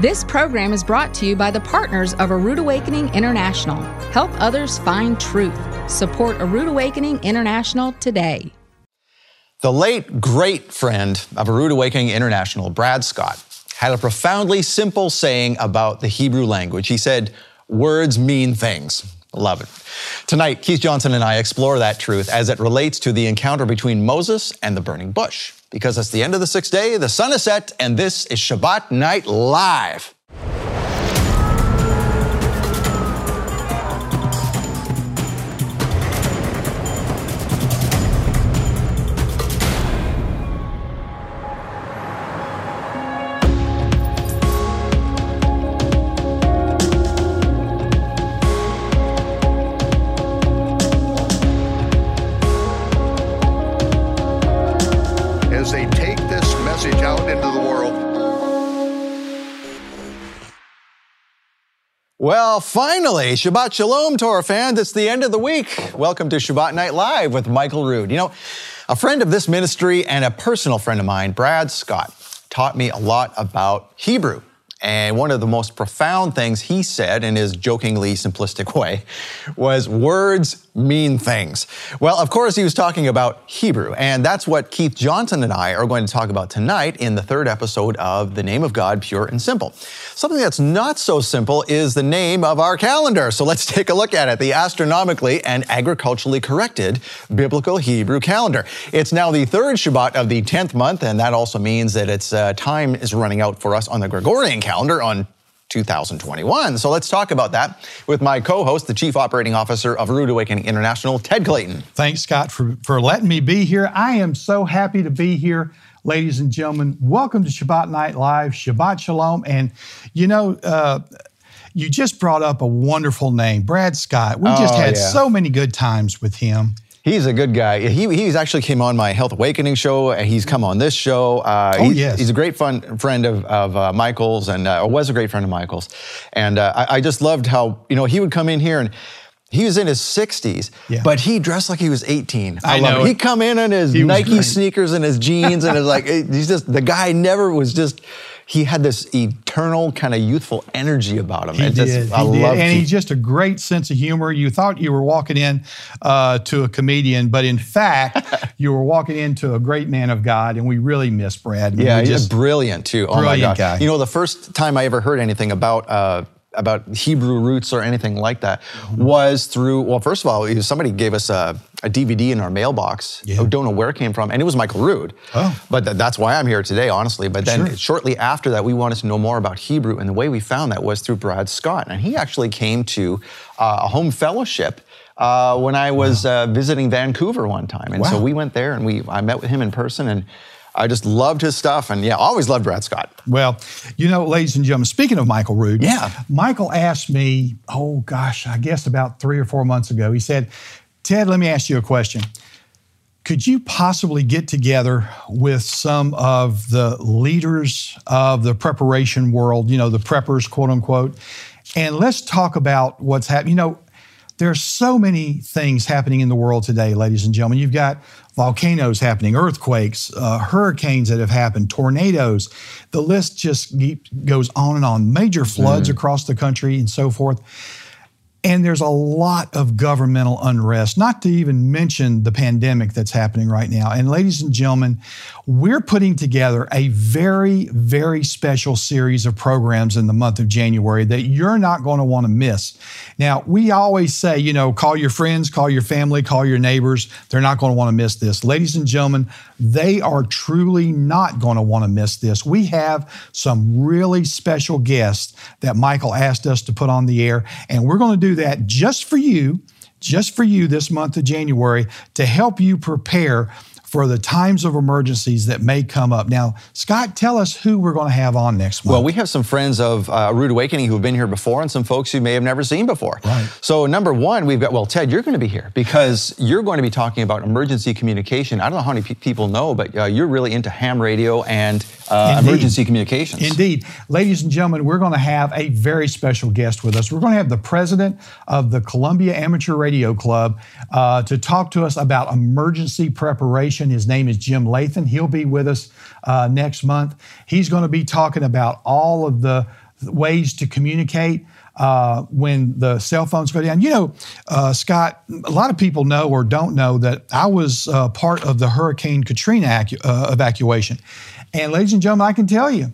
This program is brought to you by the partners of A Rood Awakening International. Help others find truth. Support A Rood Awakening International today. The late great friend of A Rood Awakening International, Brad Scott, had a profoundly simple saying about the Hebrew language. He said, Words mean things. Love it. Tonight, Keith Johnson and I explore that truth as it relates to the encounter between Moses and the burning bush because it's the end of the sixth day, the sun is set, and this is Shabbat Night Live. Well, finally, Shabbat Shalom, Torah fans. It's the end of the week. Welcome to Shabbat Night Live with Michael Rood. You know, a friend of this ministry and a personal friend of mine, Brad Scott, taught me a lot about Hebrew. And one of the most profound things he said in his jokingly simplistic way was words mean things. Well, of course, he was talking about Hebrew, and that's what Keith Johnson and I are going to talk about tonight in the third episode of The Name of God, Pure and Simple. Something that's not so simple is the name of our calendar. So let's take a look at it the astronomically and agriculturally corrected biblical Hebrew calendar. It's now the third Shabbat of the 10th month, and that also means that its uh, time is running out for us on the Gregorian calendar on 2021. So let's talk about that with my co-host, the Chief Operating Officer of Rood Awakening International, Ted Clayton. Thanks, Scott, for, for letting me be here. I am so happy to be here. Ladies and gentlemen, welcome to Shabbat Night Live, Shabbat Shalom. And you know, uh, you just brought up a wonderful name, Brad Scott. We just Oh, had yeah. so many good times with him. He's a good guy. He he's actually came on my Health Awakening show, and he's come on this show. Uh, Oh, he's, yes. he's a great fun, friend of, of uh, Michael's, and uh, was a great friend of Michael's. And uh, I, I just loved how you know he would come in here and. He was in his 60s, Yeah. but he dressed like he was 18. I love know it. He'd come in in his He Nike sneakers and his jeans, and it's like he's just the guy. Never was just. He had this eternal kind of youthful energy about him. He It did. just, he I did. And he's just a great sense of humor. You thought you were walking in uh, to a comedian, but in fact, you were walking into a great man of God, and we really miss Brad. Yeah, he's just brilliant too. Oh my brilliant gosh! guy. You know, the first time I ever heard anything about uh, about Hebrew roots or anything like that Mm-hmm. was through. Well, first of all, somebody gave us a, a DVD in our mailbox. Yeah. I don't know where it came from, and it was Michael Rood. Oh. but th- that's why I'm here today, honestly. But then Sure. shortly after that, we wanted to know more about Hebrew, and the way we found that was through Brad Scott, and he actually came to uh, a home fellowship. Uh, when I was uh, visiting Vancouver one time, and so we went there and we I met with him in person, and I just loved his stuff, and yeah, always loved Brad Scott. Well, you know, ladies and gentlemen, speaking of Michael Rood, Yeah. Michael asked me, oh gosh, I guess about three or four months ago, he said, Ted, let me ask you a question. Could you possibly get together with some of the leaders of the preparation world, you know, the preppers, quote unquote, and let's talk about what's happening? You know, there's so many things happening in the world today, ladies and gentlemen. You've got volcanoes happening, earthquakes, uh, hurricanes that have happened, tornadoes. The list just keep, goes on and on. Major floods across the country and so forth. And there's a lot of governmental unrest, not to even mention the pandemic that's happening right now. And ladies and gentlemen, we're putting together a very, very special series of programs in the month of January that you're not going to want to miss. Now, we always say, you know, call your friends, call your family, call your neighbors. They're not going to want to miss this. Ladies and gentlemen, they are truly not going to want to miss this. We have some really special guests that Michael asked us to put on the air, and we're going to do that just for you, just for you this month of January to help you prepare for the times of emergencies that may come up. Now, Scott, tell us who we're going to have on next month. Well, we have some friends of uh, Rood Awakening who have been here before, and some folks you may have never seen before. Right. So, number one, we've got well, Ted, you're going to be here because you're going to be talking about emergency communication. I don't know how many pe- people know, but uh, you're really into ham radio and uh, emergency communications. Indeed. Ladies and gentlemen, we're going to have a very special guest with us. We're going to have the president of the Columbia Amateur Radio Club uh, to talk to us about emergency preparation. His name is Jim Lathan. He'll be with us uh, next month. He's going to be talking about all of the ways to communicate uh, when the cell phones go down. You know, uh, Scott, a lot of people know or don't know that I was uh, part of the Hurricane Katrina acu- uh, evacuation. And ladies and gentlemen, I can tell you,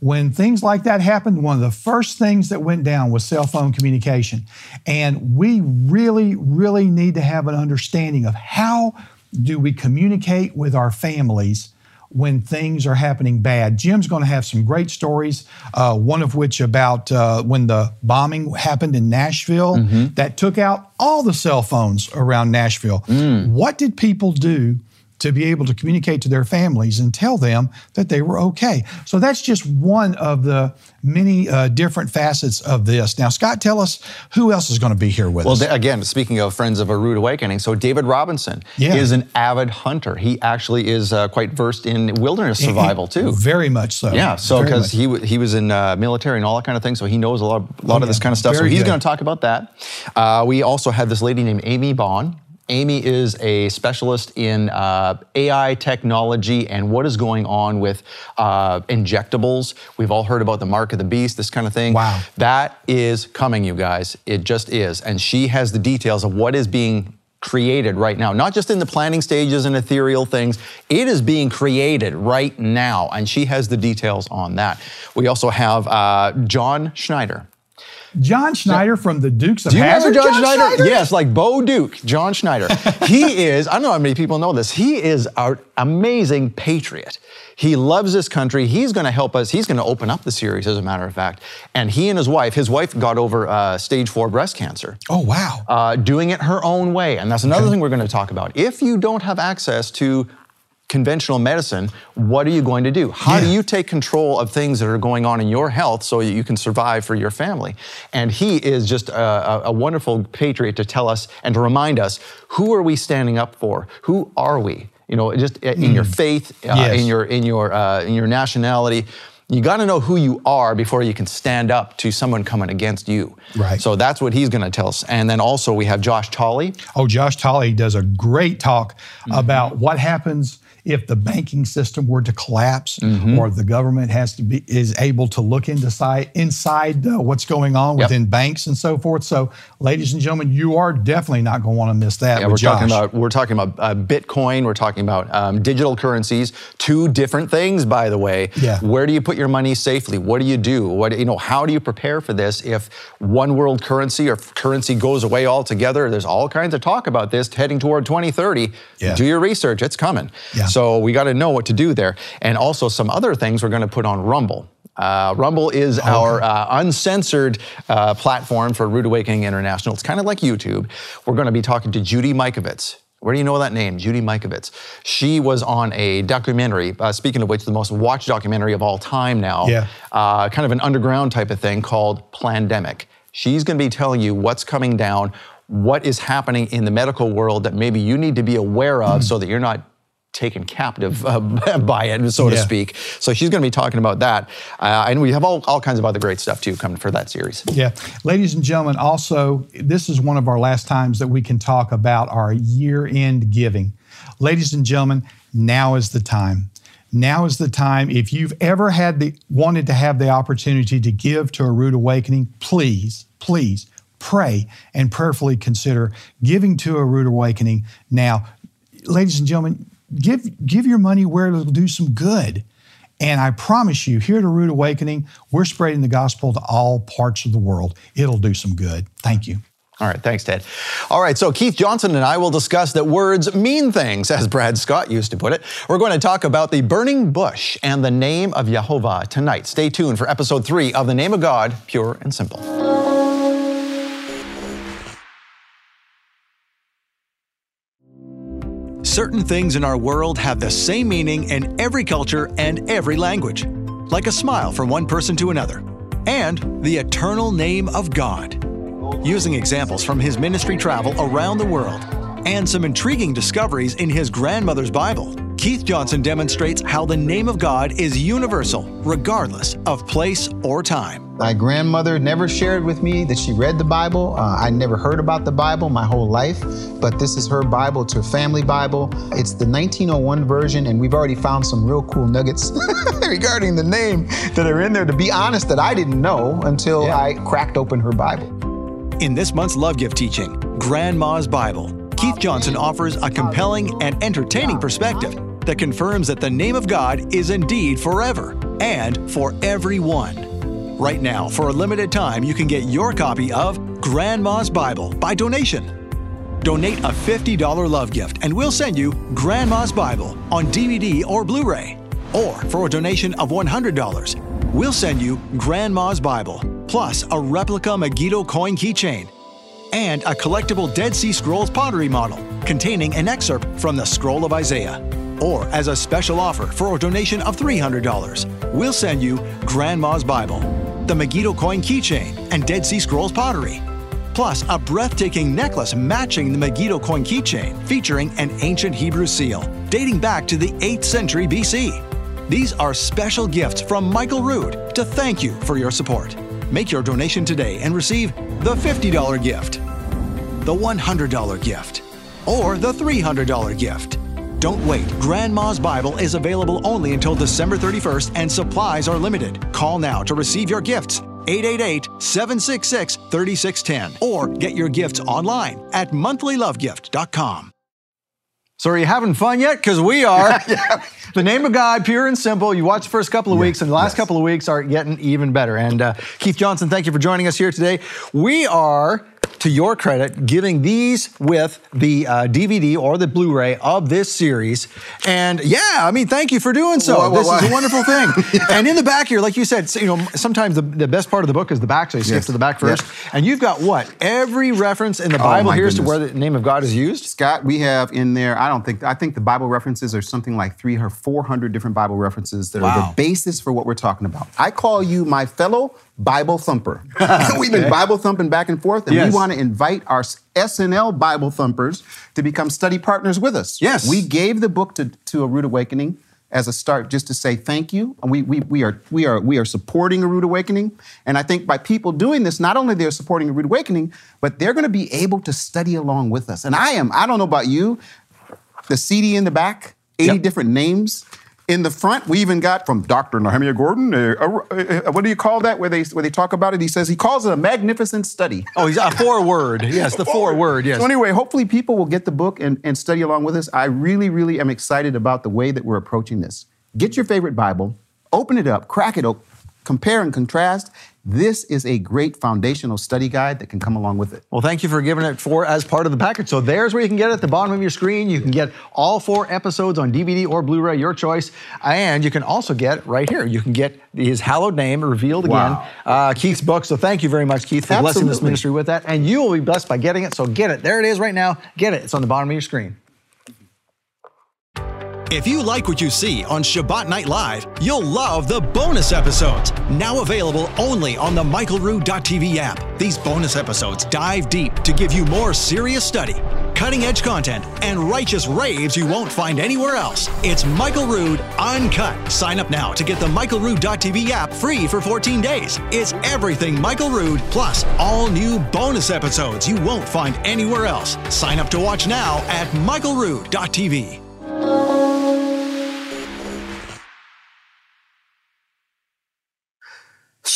when things like that happened, one of the first things that went down was cell phone communication. And we really, really need to have an understanding of how do we communicate with our families when things are happening bad. Jim's going to have some great stories, uh, one of which about uh, when the bombing happened in Nashville mm-hmm. that took out all the cell phones around Nashville. Mm. What did people do to be able to communicate to their families and tell them that they were okay. So that's just one of the many uh, different facets of this. Now, Scott, tell us who else is going to be here with well, us. Well, again, speaking of Friends of a Rood Awakening, so David Robinson yeah. is an avid hunter. He actually is uh, quite versed in wilderness survival too. Very much so. Yeah, so because he w- he was in uh, military and all that kind of thing, so he knows a lot, a lot oh, of this kind of stuff. Very so he's going to talk about that. Uh, we also have this lady named Amy Bond Amy is a specialist in uh, AI technology and what is going on with uh, injectables. We've all heard about the mark of the beast, this kind of thing. Wow. That is coming, you guys. It just is. And she has the details of what is being created right now, not just in the planning stages and ethereal things. It is being created right now, and she has the details on that. We also have uh, John Schneider. John Schneider from the Dukes of Do you Hazzard. Remember John, John Schneider? Schneider? Yes, like Bo Duke, John Schneider. he is, I don't know how many people know this, he is our amazing patriot. He loves this country. He's going to help us. He's going to open up the series, as a matter of fact. And he and his wife, his wife got over uh, stage four breast cancer. Oh, wow. Uh, doing it her own way. And that's another okay. thing we're going to talk about. If you don't have access to conventional medicine, what are you going to do? How yeah. do you take control of things that are going on in your health so that you can survive for your family? And he is just a, a, wonderful patriot to tell us and to remind us who are we standing up for? Who are we? You know, just in mm. your faith, uh, yes. in your in your uh, in your nationality. You got to know who you are before you can stand up to someone coming against you. Right. So that's what he's going to tell us. And then also we have Josh Tolley. Oh, Josh Tolley does a great talk mm-hmm. about what happens if the banking system were to collapse mm-hmm. or the government has to be is able to look inside inside uh, what's going on yep. within banks and so forth. So, ladies and gentlemen, you are definitely not going to want to miss that. Yeah, we're Josh. talking about we're talking about uh, Bitcoin. We're talking about um, digital currencies. Two different things, by the way. Yeah. Where do you put your money safely? What do you do? What you know? How do you prepare for this if one world currency or currency goes away altogether? There's all kinds of talk about this heading toward 2030. Yeah. Do your research. It's coming. Yeah. So we got to know what to do there. And also some other things we're going to put on Rumble. Uh, Rumble is okay. our uh, uncensored uh, platform for Rood Awakening International. It's kind of like YouTube. We're going to be talking to Judy Mikovits. Where do you know that name? Judy Mikovits. She was on a documentary, uh, speaking of which, the most watched documentary of all time now, yeah. Uh, kind of an underground type of thing called Plandemic. She's going to be telling you what's coming down, what is happening in the medical world that maybe you need to be aware of mm. so that you're not taken captive uh, by it, so to speak. So she's going to be talking about that. Uh, and we have all, all kinds of other great stuff too coming for that series. Yeah. Ladies and gentlemen, also, this is one of our last times that we can talk about our year end giving. Ladies and gentlemen, now is the time. Now is the time. If you've ever had the wanted to have the opportunity to give to a Rood Awakening, please, please pray and prayerfully consider giving to a Rood Awakening. Now, ladies and gentlemen, give, give your money where it'll do some good. And I promise you, here at A Rood Awakening, we're spreading the gospel to all parts of the world. It'll do some good. Thank you. All right, thanks, Ted. All right, so Keith Johnson and I will discuss that words mean things, as Brad Scott used to put it. We're going to talk about the burning bush and the name of Jehovah tonight. Stay tuned for episode three of The Name of God, Pure and Simple. Certain things in our world have the same meaning in every culture and every language, like a smile from one person to another, and the eternal name of God. Using examples from his ministry travel around the world and some intriguing discoveries in his grandmother's Bible, Keith Johnson demonstrates how the name of God is universal, regardless of place or time. My grandmother never shared with me that she read the Bible. Uh, I never heard about the Bible my whole life, but this is her Bible, it's her family Bible. It's the 1901 version, and we've already found some real cool nuggets regarding the name that are in there. To be honest, that I didn't know until yeah. I cracked open her Bible. In this month's Love Gift teaching, Grandma's Bible, Keith Johnson offers a compelling and entertaining perspective that confirms that the name of God is indeed forever and for everyone. Right now, for a limited time, you can get your copy of Grandma's Bible by donation. Donate a $50 love gift and we'll send you Grandma's Bible on DVD or Blu ray. Or for a donation of $100, we'll send you Grandma's Bible plus a replica Megiddo coin keychain and a collectible Dead Sea Scrolls pottery model containing an excerpt from the Scroll of Isaiah. Or as a special offer for a donation of $300, we'll send you Grandma's Bible, the Megiddo coin keychain, and Dead Sea Scrolls pottery. Plus, a breathtaking necklace matching the Megiddo coin keychain featuring an ancient Hebrew seal dating back to the 8th century BC. These are special gifts from Michael Rood to thank you for your support. Make your donation today and receive the $50 gift, the $100 gift, or the $300 gift. Don't wait. Grandma's Bible is available only until December 31st and supplies are limited. Call now to receive your gifts. 888 766 3610 or get your gifts online at monthlylovegift.com. So, are you having fun yet? Because we are. yeah. The name of God, pure and simple. You watch the first couple of weeks, and the last yes. couple of weeks are getting even better. And uh, Keith Johnson, thank you for joining us here today. We are to your credit, giving these with the uh, DVD or the Blu-ray of this series. And yeah, I mean, thank you for doing so. This is a wonderful thing. yeah. And in the back here, like you said, you know, sometimes the, the best part of the book is the back, so you skip yes. to the back first. Yes. And you've got what? Every reference in the oh, Bible oh, here to where the name of God is used. Scott, we have in there. I don't think I think the Bible references are something like three or four hundred different Bible references that wow. are the basis for what we're talking about. I call you my fellow Bible thumper. We've been Bible thumping back and forth, and yes. we want to invite our SNL Bible thumpers to become study partners with us. Yes. We gave the book to, to A Rood Awakening as a start just to say thank you. We, we, we, are, we, are, we are supporting A Rood Awakening. And I think by people doing this, not only they're supporting A Rood Awakening, but they're going to be able to study along with us. And I am, I don't know about you, the CD in the back, 80 yep. different names. In the front, we even got from Dr. Nehemiah Gordon. Uh, uh, what do you call that? Where they where they talk about it, he says he calls it a magnificent study. Oh, he's a four foreword. Yes, the foreword. Yes. So anyway, hopefully people will get the book and, and study along with us. I really, really am excited about the way that we're approaching this. Get your favorite Bible, open it up, crack it open, compare and contrast, this is a great foundational study guide that can come along with it. Well, thank you for giving it for as part of the package. So there's where you can get it at the bottom of your screen. You can get all four episodes on DVD or Blu-ray, your choice. And you can also get right here. You can get his hallowed name revealed again, wow. uh, Keith's book. So thank you very much, Keith, for Absolutely. blessing this ministry with that. And you will be blessed by getting it. So get it. There it is right now. Get it. It's on the bottom of your screen. If you like what you see on Shabbat Night Live, you'll love the bonus episodes, now available only on the MichaelRood.tv app. These bonus episodes dive deep to give you more serious study, cutting edge content, and righteous raves you won't find anywhere else. It's Michael Rood Uncut. Sign up now to get the MichaelRood.tv app free for 14 days. It's everything Michael Rood, plus all new bonus episodes you won't find anywhere else. Sign up to watch now at MichaelRood.tv.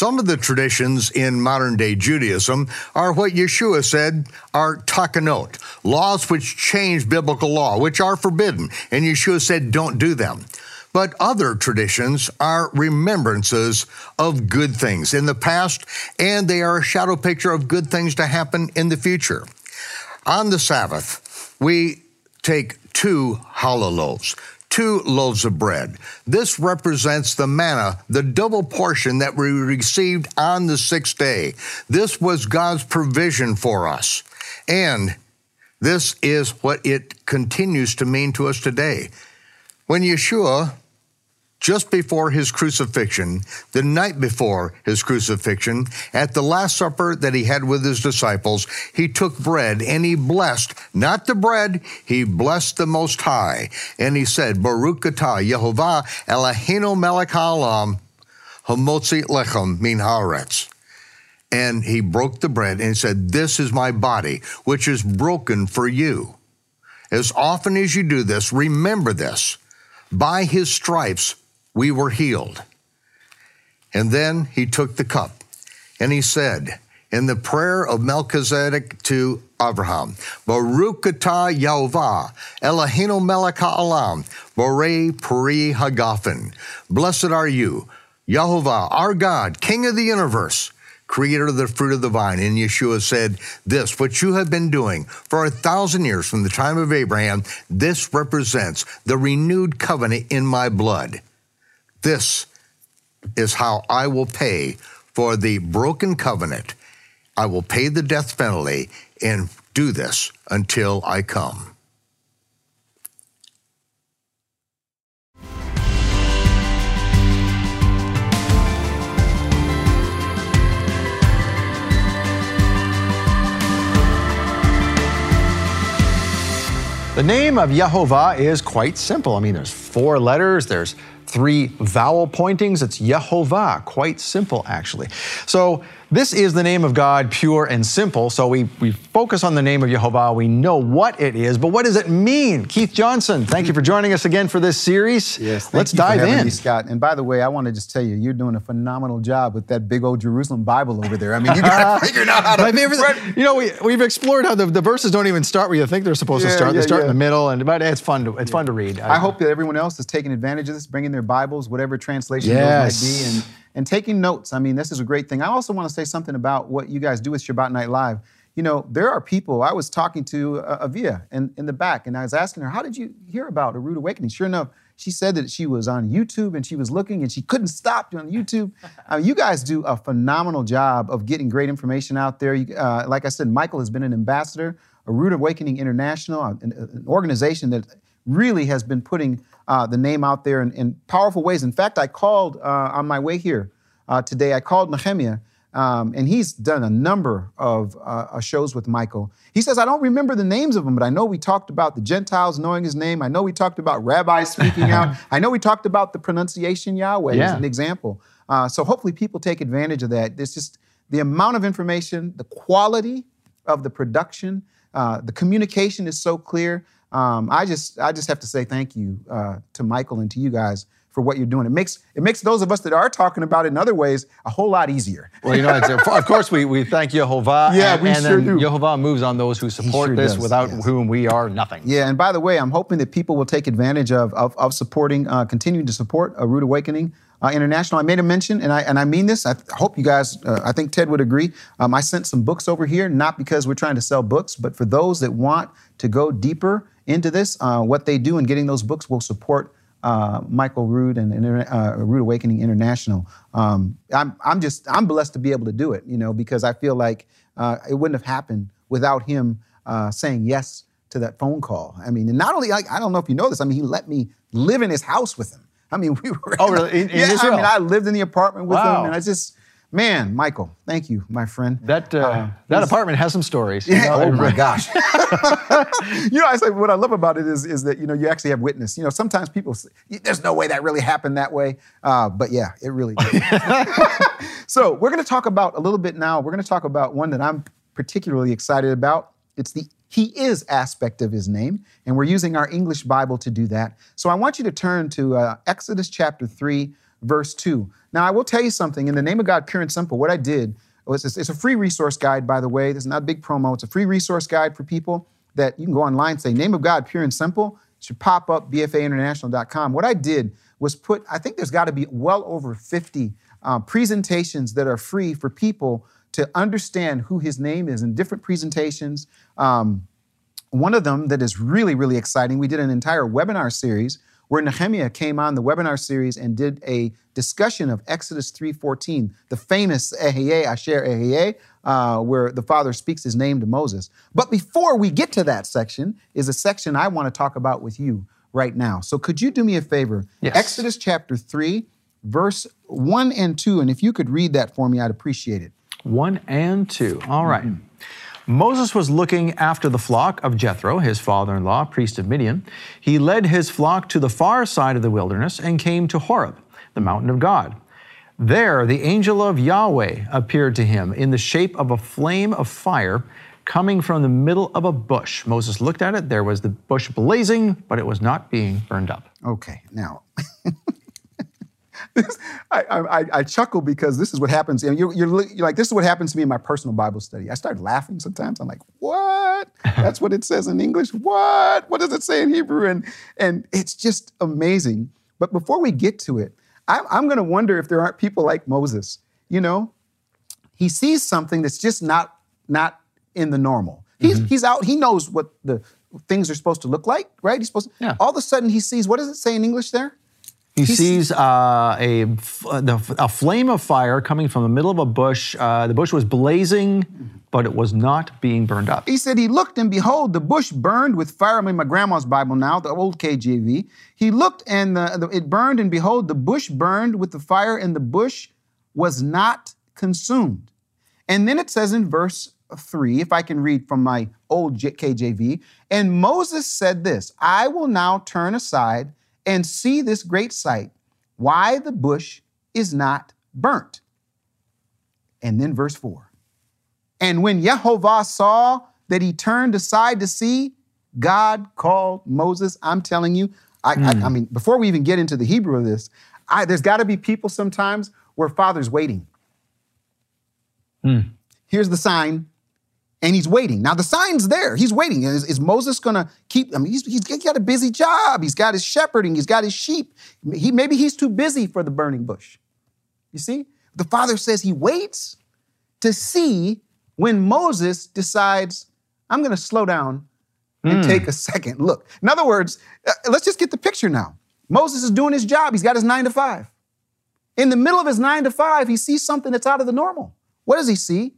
Some of the traditions in modern day Judaism are what Yeshua said are takanot, laws which change biblical law, which are forbidden. And Yeshua said, don't do them. But other traditions are remembrances of good things in the past, and they are a shadow picture of good things to happen in the future. On the Sabbath, we take two challah loaves, two loaves of bread. This represents the manna, the double portion that we received on the sixth day. This was God's provision for us. And this is what it continues to mean to us today. When Yeshua just before his crucifixion, the night before his crucifixion, at the Last Supper that he had with his disciples, he took bread and he blessed, not the bread, he blessed the Most High. And he said, Baruch atah Yehovah Eloheinu melech haolam, hamotzi lechem min haaretz. And he broke the bread and said, This is my body, which is broken for you. As often as you do this, remember this. By his stripes, we were healed. And then he took the cup and he said, in the prayer of Melchizedek to Abraham, Baruch atah Yehovah, Eloheinu melech ha'olam, Borei peri hagafen. Blessed are you, Yehovah, our God, King of the universe, creator of the fruit of the vine. And Yeshua said, This, what you have been doing for a thousand years from the time of Abraham, this represents the renewed covenant in my blood. This is how I will pay for the broken covenant. I will pay the death penalty and do this until I come. The name of Yehovah is quite simple. I mean, there's four letters, there's three vowel pointings. It's Yehovah, quite simple actually. So this is the name of God, pure and simple. So we, we focus on the name of Yehovah. We know what it is, but what does it mean? Keith Johnson, thank you for joining us again for this series. Yes, thank let's dive in. Me, Scott. And by the way, I want to just tell you, you're doing a phenomenal job with that big old Jerusalem Bible over there. I mean, you got figured out how to. My favorite, you know, we, we've explored how the, the verses don't even start where you think they're supposed to start. yeah, they start in the middle, and but it's fun to it's fun to read. I hope that everyone else is taking advantage of this, bringing their Bibles, whatever translation Yes. those might be, and, and taking notes. I mean, this is a great thing. I also want to say something about what you guys do with Shabbat Night Live. You know, there are people, I was talking to uh, Avia in, in the back, and I was asking her, How did you hear about A Rood Awakening? Sure enough, she said that she was on YouTube and she was looking and she couldn't stop on YouTube. Uh, you guys do a phenomenal job of getting great information out there. You, uh, like I said, Michael has been an ambassador, A Rood Awakening International, an, an organization that really has been putting uh, the name out there in, in powerful ways. In fact, I called uh, on my way here uh, today, I called Nehemiah, um, and he's done a number of uh, uh, shows with Michael. He says, I don't remember the names of them, but I know we talked about the Gentiles knowing his name. I know we talked about rabbis speaking out. I know we talked about the pronunciation Yahweh as an example. Uh, so hopefully people take advantage of that. There's just the amount of information, the quality of the production, uh, the communication is so clear. Um, I just I just have to say thank you uh, to Michael and to you guys for what you're doing. It makes it makes those of us that are talking about it in other ways a whole lot easier. Well, you know, it's, of course, we, we thank Yehovah. Yeah, and, we and sure do. Yehovah moves on those who support sure this, does, without yes. whom we are nothing. Yeah, and by the way, I'm hoping that people will take advantage of of, of supporting, uh, continuing to support a Rood Awakening uh, International. I made a mention, and I and I mean this. I th- hope you guys. Uh, I think Ted would agree. Um, I sent some books over here, not because we're trying to sell books, but for those that want to go deeper into this, uh, what they do in getting those books will support. Uh, Michael Rood and, and uh, Rood Awakening International. Um, I'm, I'm just I'm blessed to be able to do it, you know, because I feel like uh, it wouldn't have happened without him uh, saying yes to that phone call. I mean, and not only like I don't know if you know this. I mean, he let me live in his house with him. I mean, we were. Oh, really? In- in yeah, Israel? I mean, I lived in the apartment with Wow. him, and I just, man, Michael, thank you, my friend. That uh, that apartment has some stories. you Yeah, know, oh my gosh. you know, I say what I love about it is, is that you know you actually have witness. You know, sometimes people say, there's no way that really happened that way, uh, but yeah, it really did. so we're going to talk about a little bit now. We're going to talk about one that I'm particularly excited about. It's the He is aspect of His name, and we're using our English Bible to do that. So I want you to turn to uh, Exodus chapter three, verse two. Now I will tell you something. In the name of God, pure and simple, what I did was it's a free resource guide, by the way. This is not a big promo. It's a free resource guide for people that you can go online and say, Name of God, pure and simple. It should pop up, bfainternational.com. What I did was put, I think there's got to be well over 50 uh, presentations that are free for people to understand who his name is in different presentations. Um, one of them that is really, really exciting, we did an entire webinar series where Nehemiah came on the webinar series and did a discussion of Exodus 3.14, the famous Ehyeh, Asher Ehyeh, uh, where the Father speaks his name to Moses. But before we get to that section is a section I want to talk about with you right now. So could you do me a favor? Yes. Exodus chapter 3, verse 1 and 2. And if you could read that for me, I'd appreciate it. One and two. All right. Moses was looking after the flock of Jethro, his father in law, priest of Midian. He led his flock to the far side of the wilderness and came to Horeb, the mountain of God. There, the angel of Yahweh appeared to him in the shape of a flame of fire coming from the middle of a bush. Moses looked at it. There was the bush blazing, but it was not being burned up. Okay, now. I, I, I chuckle because this is what happens. You know, you're, you're, you're like, this is what happens to me in my personal Bible study. I start laughing sometimes. I'm like, what? That's what it says in English. What? What does it say in Hebrew? And, and it's just amazing. But before we get to it, I'm, I'm going to wonder if there aren't people like Moses. You know, he sees something that's just not not in the normal. He's mm-hmm. he's out. He knows what the things are supposed to look like, right? He's supposed. To, Yeah. All of a sudden, he sees. What does it say in English there? He He's- sees uh, a, the, a flame of fire coming from the middle of a bush. Uh, the bush was blazing, but it was not being burned up. He said, He looked and behold, the bush burned with fire. I'm in my grandma's Bible now, the old KJV. He looked and the, the- it burned, and behold, the bush burned with the fire, and the bush was not consumed. And then it says in verse 3, if I can read from my old KJV, and Moses said this I will now turn aside and see this great sight, why the bush is not burnt. And then verse 4. And when Jehovah saw that he turned aside to see, God called Moses. I'm telling you, I, I, hmm. I mean, before we even get into the Hebrew of this, I, there's got to be people sometimes where Father's waiting. Hmm. Here's the sign, and he's waiting. Now the sign's there. He's waiting. Is, is Moses to keep? I mean, he's, he's got a busy job. He's got his shepherding. He's got his sheep. He maybe he's too busy for the burning bush. You see, the Father says he waits to see when Moses decides, I'm to slow down and take a second look. In other words, uh, let's just get the picture now. Moses is doing his job. He's got his nine to five. In the middle of his nine to five, he sees something that's out of the normal. What does he see?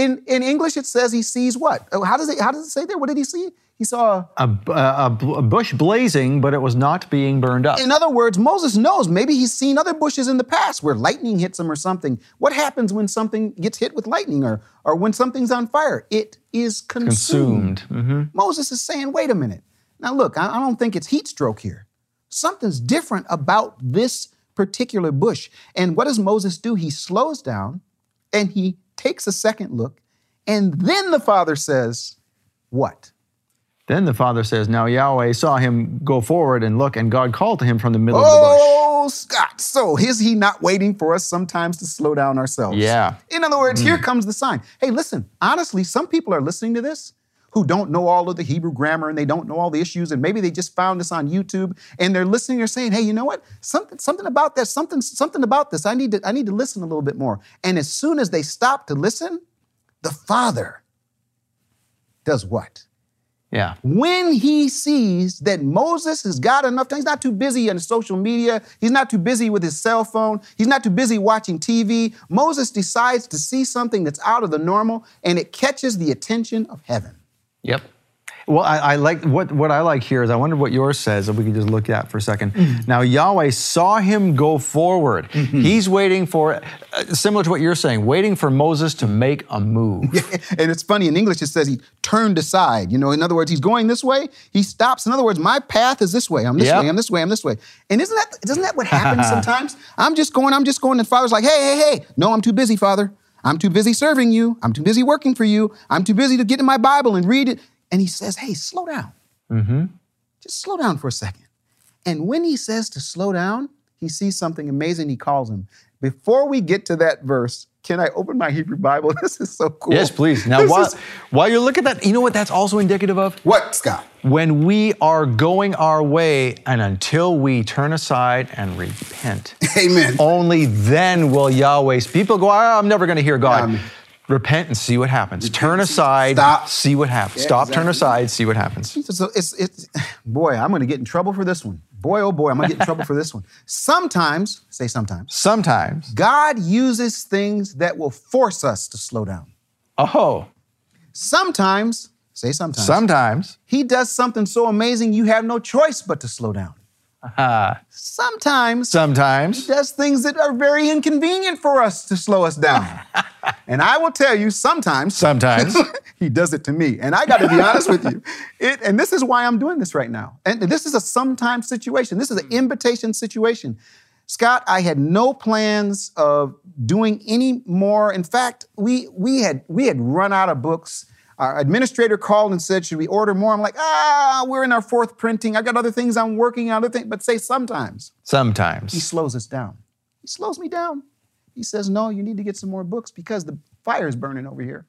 In, in English, it says he sees what? Oh, How does it, how does it say there? What did he see? He saw uh, a bush blazing, but it was not being burned up. In other words, Moses knows maybe he's seen other bushes in the past where lightning hits them or something. What happens when something gets hit with lightning or, or when something's on fire? It is consumed. Consumed. Mm-hmm. Moses is saying, wait a minute. Now, look, I, I don't think it's heat stroke here. Something's different about this particular bush. And what does Moses do? He slows down and he takes a second look. And then the father says, What? Then the father says, Now Yahweh saw him go forward and look, and God called to him from the middle of the bush. Oh, Scott. So is he not waiting for us sometimes to slow down ourselves? Yeah. In other words, here mm. comes the sign. Hey, listen, honestly, some people are listening to this who don't know all of the Hebrew grammar and they don't know all the issues, and maybe they just found this on YouTube and they're listening, they're saying, hey, you know what? Something, something about that, something, something about this. I need to, I need to listen a little bit more. And as soon as they stop to listen, the Father does what? Yeah. when he sees that Moses has got enough time, he's not too busy on social media, he's not too busy with his cell phone, he's not too busy watching TV. Moses decides to see something that's out of the normal and it catches the attention of heaven. Yep. Well, I, I like what what I like here is I wonder what yours says. If we could just look at for a 2nd Mm-hmm. Now Yahweh saw him go forward. He's waiting for, uh, similar to what you're saying, waiting for Moses to make a move. and it's funny, in English it says he turned aside. You know, in other words, he's going this way, he stops. In other words, my path is this way. I'm this Yep. way, I'm this way, I'm this way. And isn't that isn't that what happens sometimes? I'm just going, I'm just going, and Father's like, hey, hey, hey, no, I'm too busy, Father. I'm too busy serving you. I'm too busy working for you. I'm too busy to get in my Bible and read it. And he says, hey, slow down. Mm-hmm. Just slow down for a second. And when he says to slow down, he sees something amazing. He calls him. Before we get to that verse, can I open my Hebrew Bible? This is so cool. Yes, please. Now, while, is- while you look at that, you know what that's also indicative of? what, Scott? When we are going our way and until we turn aside and repent. Amen. Only then will Yahweh. People go, "Ah, I'm never going to hear God. Um, Repent and see what happens. Turn aside, Stop. see what happens. Yeah, Stop, turn aside, see what happens. So it's, it's, boy, I'm going to get in trouble for this one. Boy, oh boy, I'm going to get in trouble for this one. Sometimes, say sometimes, Sometimes, God uses things that will force us to slow down. oh, Sometimes, Say sometimes. Sometimes. He does something so amazing you have no choice but to slow down. Sometimes Sometimes. he does things that are very inconvenient for us to slow us down. and I will tell you, sometimes, Sometimes. he does it to me. And I got to be honest with you. It, and this is why I'm doing this right now. And this is a sometimes situation. This is an hmm. invitation situation. Scott, I had no plans of doing any more. In fact, we we had we had run out of books. Our administrator called and said, "Should we order more?" I'm like, "Ah, we're in our fourth printing. I've got other things I'm working on. Other things." But say sometimes Sometimes. he slows us down. He slows me down. He says, No, you need to get some more books because the fire is burning over here.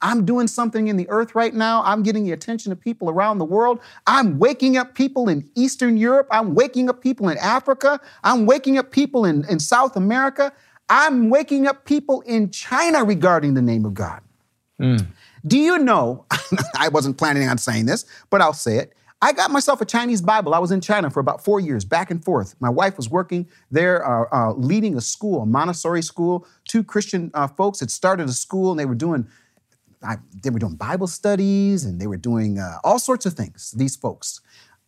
I'm doing something in the earth right now. I'm getting the attention of people around the world. I'm waking up people in Eastern Europe. I'm waking up people in Africa. I'm waking up people in, in South America. I'm waking up people in China regarding the name of God. Do you know? I wasn't planning on saying this, but I'll say it. I got myself a Chinese Bible. I was in China for about four years, back and forth. My wife was working there, uh, uh, leading a school, a Montessori school. Two Christian uh, folks had started a school, and they were doing, I, they were doing Bible studies, and they were doing uh, all sorts of things. These folks,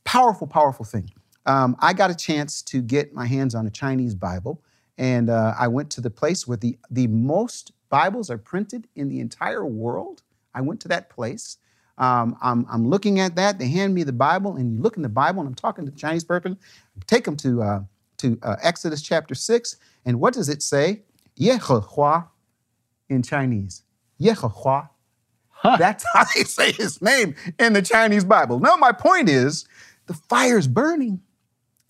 powerful, powerful thing. Um, I got a chance to get my hands on a Chinese Bible, and uh, I went to the place where the the most Bibles are printed in the entire world. I went to that place. Um, I'm, I'm looking at that. They hand me the Bible, and you look in the Bible, and I'm talking to the Chinese person. Take them to uh, to uh, Exodus chapter six, and what does it say? Yehovah in Chinese. Yehovah. That's how they say his name in the Chinese Bible. No, my point is, the fire's burning.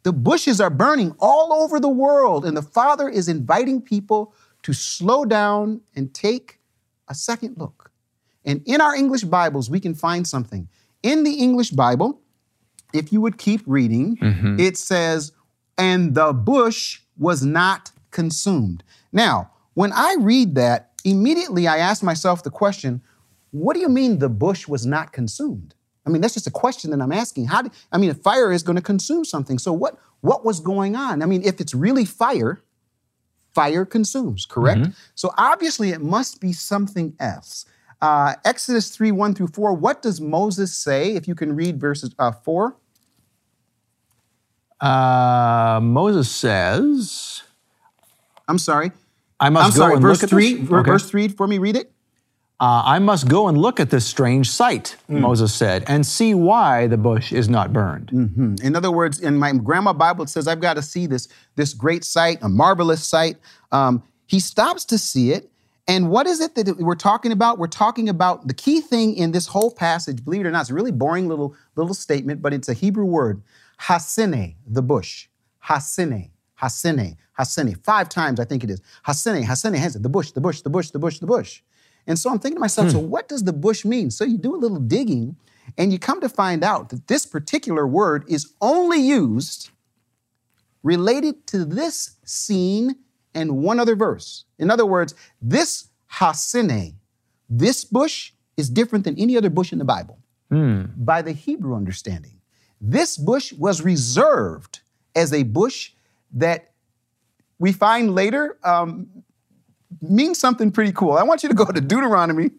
The bushes are burning all over the world, and the Father is inviting people to slow down and take a second look. And in our English Bibles, we can find something. In the English Bible, if you would keep reading, mm-hmm. it says, and the bush was not consumed. Now, when I read that, immediately I ask myself the question, what do you mean the bush was not consumed? I mean, that's just a question that I'm asking. How do, I mean, fire is going to consume something, so what, what was going on? I mean, if it's really fire, fire consumes, correct? Mm-hmm. So obviously it must be something else. Uh, Exodus 3 1 through 4, what does Moses say? If you can read verses uh, 4. Uh, Moses says, I'm sorry. I must I'm go sorry, and verse look at 3. this. Okay. Verse 3 for me, read it. Uh, I must go and look at this strange sight, Hmm. Moses said, and see why the bush is not burned. Hmm. In other words, in my grandma Bible, it says, I've got to see this, this great sight, a marvelous sight. Um, he stops to see it. And what is it that we're talking about? We're talking about the key thing in this whole passage, believe it or not, it's a really boring little, little statement, but it's a Hebrew word. Hasene, the bush. Hasene, Hasene, Hasene. Five times, I think it is. Hasene, Hasene, Hasene, the bush, the bush, the bush, the bush, the bush. And so I'm thinking to myself, so hmm. what does the bush mean? So you do a little digging and you come to find out that this particular word is only used related to this scene and one other verse. In other words, this hasene, this bush, is different than any other bush in the Bible by the Hebrew understanding. This bush was reserved as a bush that we find later um, means something pretty cool. I want you to go to Deuteronomy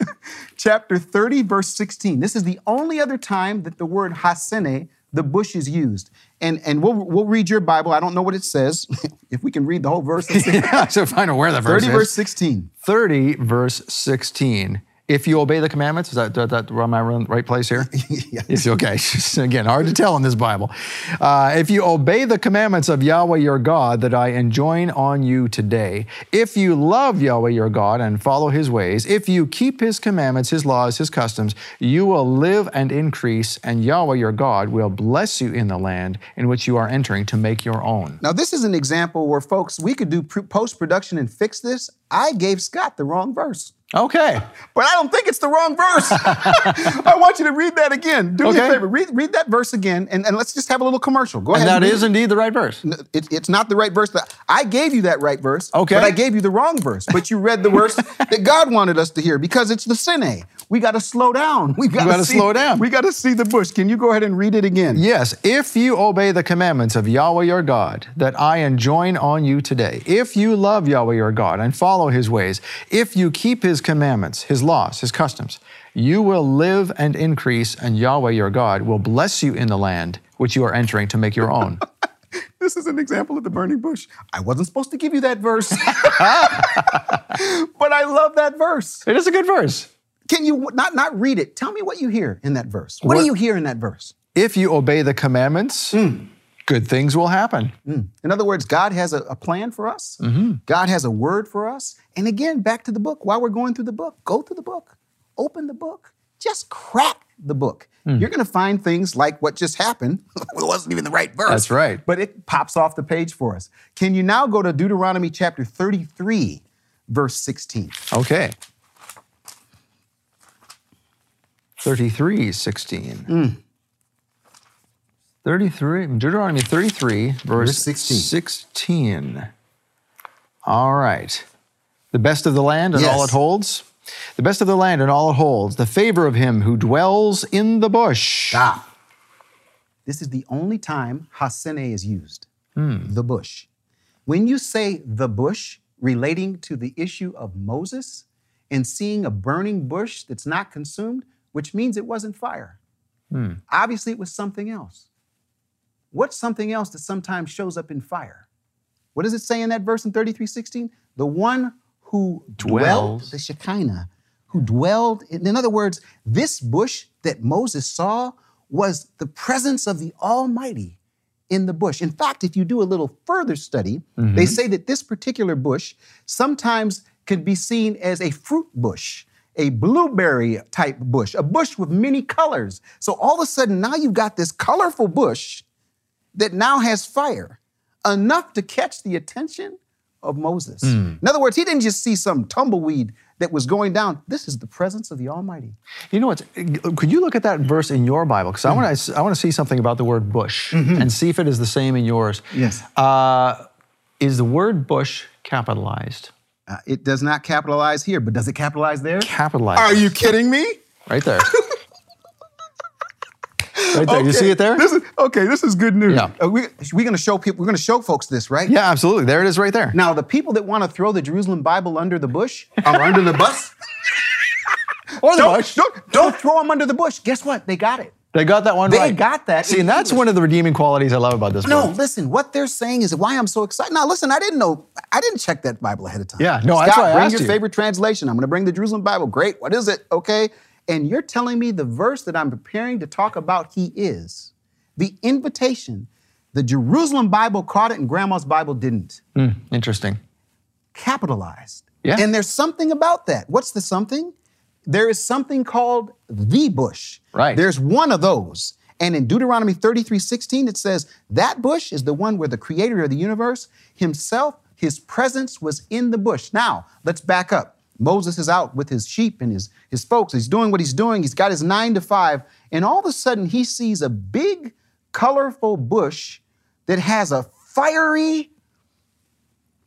chapter 30, verse 16. This is the only other time that the word hasene, the bush, is used. And, and we'll, we'll read your Bible. I don't know what it says. if we can read the whole verse. yeah, so find out where the verse 30, is. verse 16. 30, verse 16. If you obey the commandments, is that, that, that am I in the right place here? Yes. It's okay. Again, hard to tell in this Bible. Uh, if you obey the commandments of Yahweh your God that I enjoin on you today, if you love Yahweh your God and follow his ways, if you keep his commandments, his laws, his customs, you will live and increase, and Yahweh your God will bless you in the land in which you are entering to make your own. Now, this is an example where, folks, we could do post production and fix this. I gave Scott the wrong verse. Okay. But I don't think it's the wrong verse. I want you to read that again. Do me a favor. Read, read that verse again, and, and let's just have a little commercial. Go And ahead. that read is indeed the right verse. It- it's not the right verse. That I gave you that right verse. Okay. But I gave you the wrong verse. But you read the verse that God wanted us to hear because it's the Sine. We got to slow down. We got to slow down. We got to see the bush. Can you go ahead and read it again? Yes, if you obey the commandments of Yahweh your God that I enjoin on you today, if you love Yahweh your God and follow his ways, if you keep his commandments, his laws, his customs, you will live and increase, and Yahweh your God will bless you in the land which you are entering to make your own. This is an example of the burning bush. I wasn't supposed to give you that verse, but I love that verse. it is a good verse. Can you not not read it? Tell me what you hear in that verse. What, do you hear in that verse? If you obey the commandments, hmm. good things will happen. Hmm. In other words, God has a, a plan for us. Mm-hmm. God has a word for us. And again, back to the book. While we're going through the book, go through the book, open the book, just crack the book. Hmm. You're going to find things like what just happened. it wasn't even the right verse. That's right. But it pops off the page for us. Can you now go to Deuteronomy chapter 33, verse 16? Okay. 33, 16. 33, Deuteronomy 33, verse, Verse 16. 16. All right. The best of the land and all it holds. The best of the land and all it holds. The favor of him who dwells in the bush. Ah. This is the only time hasene is used. The bush. When you say the bush relating to the issue of Moses and seeing a burning bush that's not consumed, which means it wasn't fire. Hmm. Obviously, it was something else. What's something else that sometimes shows up in fire? What does it say in that verse in 33:16? The one who dwelled, Dwells. the Shekinah, who dwelled. In in other words, this bush that Moses saw was the presence of the Almighty in the bush. In fact, if you do a little further study, they mm-hmm. say that this particular bush sometimes could be seen as a fruit bush, a blueberry type bush, a bush with many colors. So all of a sudden, now you've got this colorful bush that now has fire, enough to catch the attention of Moses. In other words, he didn't just see some tumbleweed that was going down. This is the presence of the Almighty. You know what? Could you look at that verse in your Bible? Because I want to I want to see something about the word bush and see if it is the same in yours. Yes. Uh, is the word bush capitalized? Uh, it does not capitalize here, but does it capitalize there? Capitalize. Are you kidding me? Right there. right there. You see it there? This is okay. This is good news. Yeah. Uh, we, we're going to show people. We're going to show folks this, right? yeah, absolutely. There it is right there. Now, the people that want to throw the Jerusalem Bible under the bush or under the bus, or the don't, bush. don't, don't throw them under the bush. Guess what? They got it. They got that one They right. got that See, and that's English. one of the redeeming qualities I love about this No, book. listen. What they're saying is why I'm so excited. Now, listen. I didn't know. I didn't check that Bible ahead of time. Yeah, no, Scott, that's why I bring your you. favorite translation. I'm going to bring the Jerusalem Bible. Great. What is it? Okay. And you're telling me the verse that I'm preparing to talk about. He is the invitation. The Jerusalem Bible caught it, and Grandma's Bible didn't. Hmm, interesting. Capitalized. Yeah. And there's something about that. What's the something? There is something called the bush. Right. There's one of those. And in Deuteronomy 33 16, it says, That bush is the one where the creator of the universe himself, his presence was in the bush. Now, let's back up. Moses is out with his sheep and his, his folks. He's doing what he's doing. He's got his nine to five. And all of a sudden, he sees a big, colorful bush that has a fiery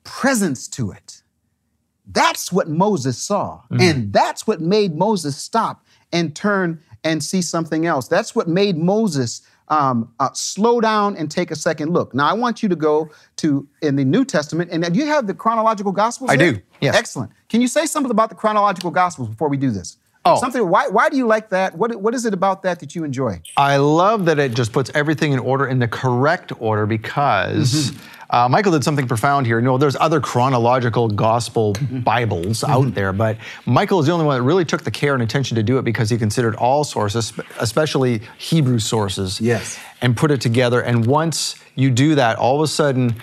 presence to it. That's what Moses saw. And that's what made Moses stop and turn and see something else. That's what made Moses um, uh, slow down and take a second look. Now, I want you to go to in the New Testament, and do you have the chronological Gospels? I there? do, yes. Excellent. Can you say something about the chronological Gospels before we do this? Oh. Something. Why, why do you like that? What, what is it about that that you enjoy? I love that it just puts everything in order in the correct order because mm-hmm. uh, Michael did something profound here. No, there's other chronological gospel mm-hmm. Bibles out mm-hmm. there, but Michael is the only one that really took the care and attention to do it because he considered all sources, especially Hebrew sources, Yes. and put it together. And once you do that, all of a sudden,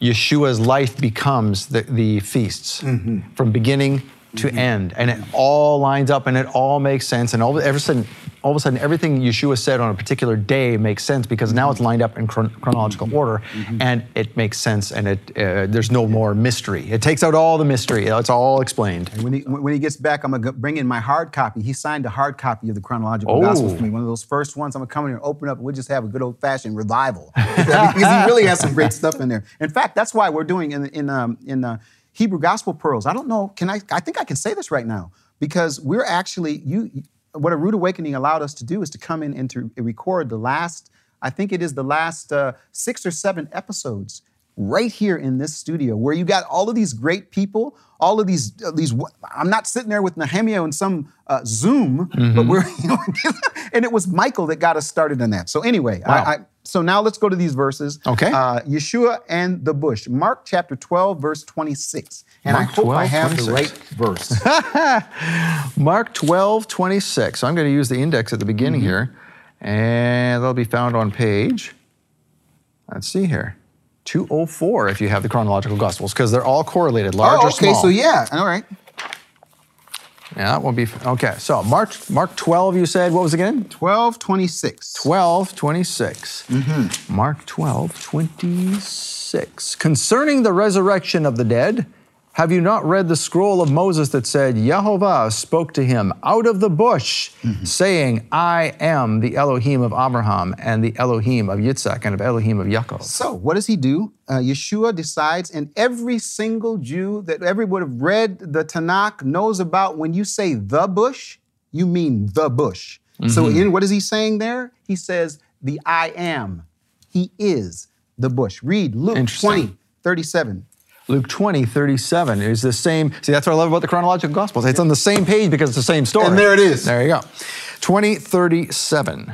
Yeshua's life becomes the, the feasts from beginning to end, and it all lines up and it all makes sense. And all, of a sudden, all of a sudden, everything Yeshua said on a particular day makes sense because now it's lined up in chron- chronological order, and it makes sense. And it uh, there's no more mystery. It takes out all the mystery. It's all explained. When he, when he gets back, I'm gonna bring in my hard copy. He signed a hard copy of the chronological Oh. gospel for me. One of those first ones. I'm gonna come in here and open up. and We'll just have a good old fashioned revival because he really has some great stuff in there. In fact, that's why we're doing in in um, in uh, Hebrew Gospel Pearls. I don't know. Can I? I think I can say this right now. because we're actually you. What a Rood Awakening allowed us to do is to come in and to record the last. I think it is the last uh, six or seven episodes right here in this studio, where you got all of these great people, all of these uh, these. I'm not sitting there with Nehemiah and some uh, Zoom, but we're you know, and it was Michael that got us started in that. So anyway, Wow. I, I, so now let's go to these verses. Okay. uh, Yeshua and the bush, Mark chapter 12, verse 26, and Mark I hope 12, I have the right verse. Mark 12, 26. So I'm going to use the index at the beginning Mm-hmm. here, and that'll be found on page, let's see here, 204 if you have the chronological gospels, because they're all correlated, large oh, or okay. So yeah, all right. Yeah, that won't be, okay. So Mark, Mark 12, you said, what was it again? 12, 26. 12, 26. Mm-hmm. Mark 12, 26. Concerning the resurrection of the dead, have you not read the scroll of Moses that said, Jehovah spoke to him out of the bush, Mm-hmm. saying, I am the Elohim of Abraham and the Elohim of Yitzhak and of Elohim of Yaakov? So, what does he do? Uh, Yeshua decides, and every single Jew that ever would have read the Tanakh knows about when you say the bush, you mean the bush. So, Mm-hmm. in what is he saying there? He says, the I am. He is the bush. Read Luke Interesting. 20, 37. Luke 20, 37 is the same. See, that's what I love about the chronological gospels. It's on the same page because it's the same story. And there it is. There you go. 20, 37.